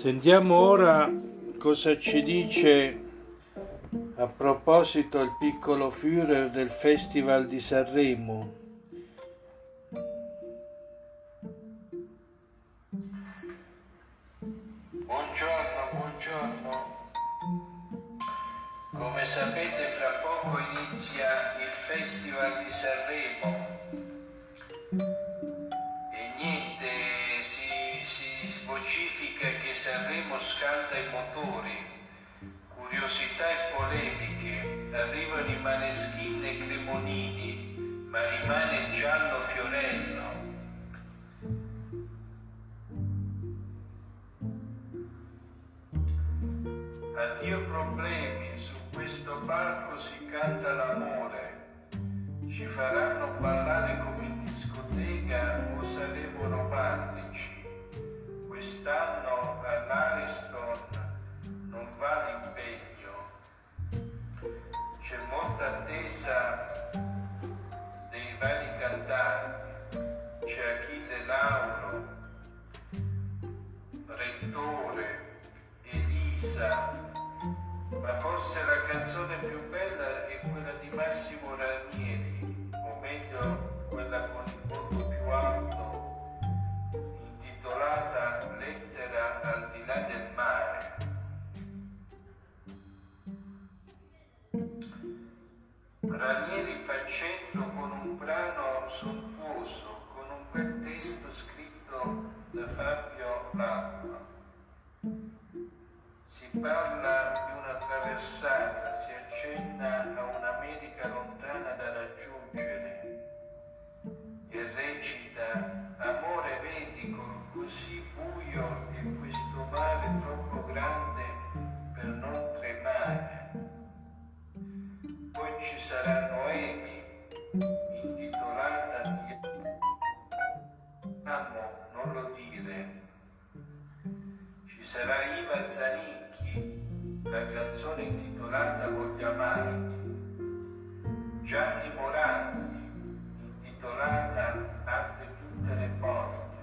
Sentiamo ora cosa ci dice a proposito il piccolo Führer del Festival di Sanremo. Buongiorno, buongiorno. Come sapete fra poco inizia il Festival di Sanremo arrivano i maneschini e cremonini, ma rimane giallo fiorello. Addio problemi, su questo palco si canta l'amore. Ci faranno ballare come in discoteca o saremo romantici. Quest'anno vari cantanti. C'è Achille Lauro, Rettore, Elisa, ma forse la canzone più bella è quella di Massimo Ranieri, o meglio quella con il voto più alto, intitolata Lettera al di là del mare. Ranieri fa centro Fabio Lacqua. Si parla di una traversata, si accenna a un'America lontana da raggiungere e recita Amore vedi co- così buio e questo mare troppo grande per non tremare. Poi ci sarà Noemi, Ci sarà Iva Zanicchi, la canzone intitolata Voglio amarti. Gianni Moranti, intitolata Apri tutte le porte.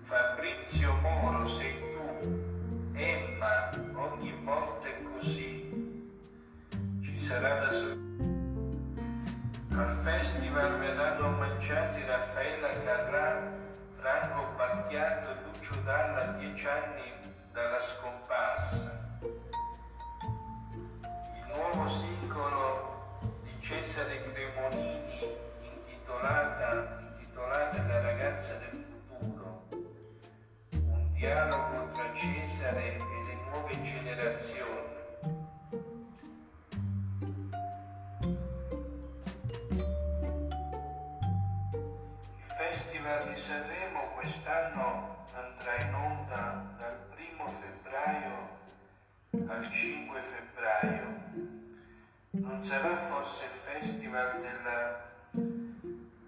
Fabrizio Moro, sei tu. Emma, ogni volta è così. Ci sarà da sognare. Al festival verranno omaggiati Raffaella Carrà, Franco Battiato e Lucio Dalla dieci anni dalla scomparsa. Il nuovo singolo di Cesare Cremonini intitolata, intitolata La ragazza del futuro, un dialogo tra Cesare e le nuove generazioni. Festival di Sanremo quest'anno andrà in onda dal 1 febbraio al 5 febbraio. Non sarà forse il festival della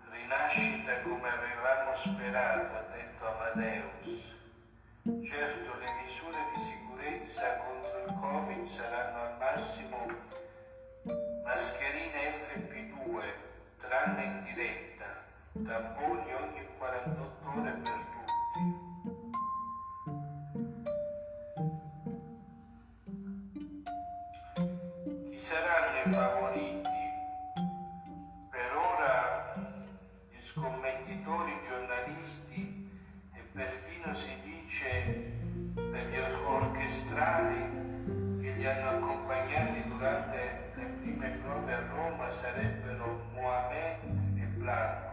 rinascita come avevamo sperato, ha detto Amadeus. Certo, le misure di sicurezza contro il Covid saranno al massimo mascherine FP2, tranne in diretta, tamponi ogni 48 ore per tutti. Chi saranno i favoriti? Per ora gli scommettitori, giornalisti e perfino si dice per gli orchestrali che li hanno accompagnati durante le prime prove a Roma sarebbero Mohamed e Blanco.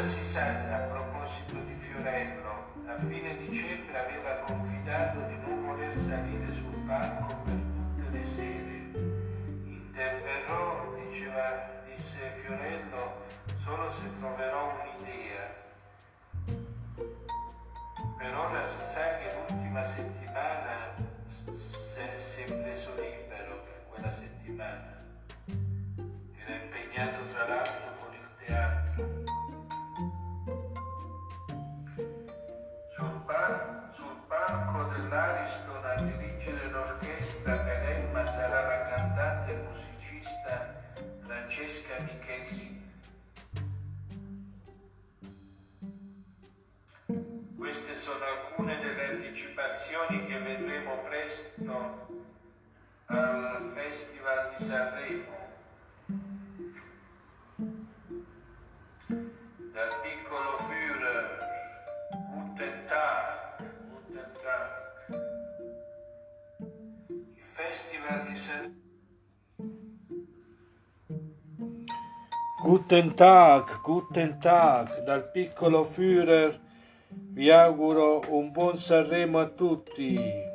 Cosa si sa a proposito di Fiorello? A fine dicembre aveva confidato di non voler salire sul palco per tutte le sere. Interverrò, diceva, disse Fiorello, solo se troverò un'idea. Per ora si sa che l'ultima settimana si è preso libero per quella settimana. Francesca Michelini. Queste sono alcune delle anticipazioni che vedremo presto al Festival di Sanremo. Dal piccolo Führer, Guten Tag, Guten Tag. Il Festival di Sanremo. Guten Tag, guten Tag, dal piccolo Führer vi auguro un buon Sanremo a tutti.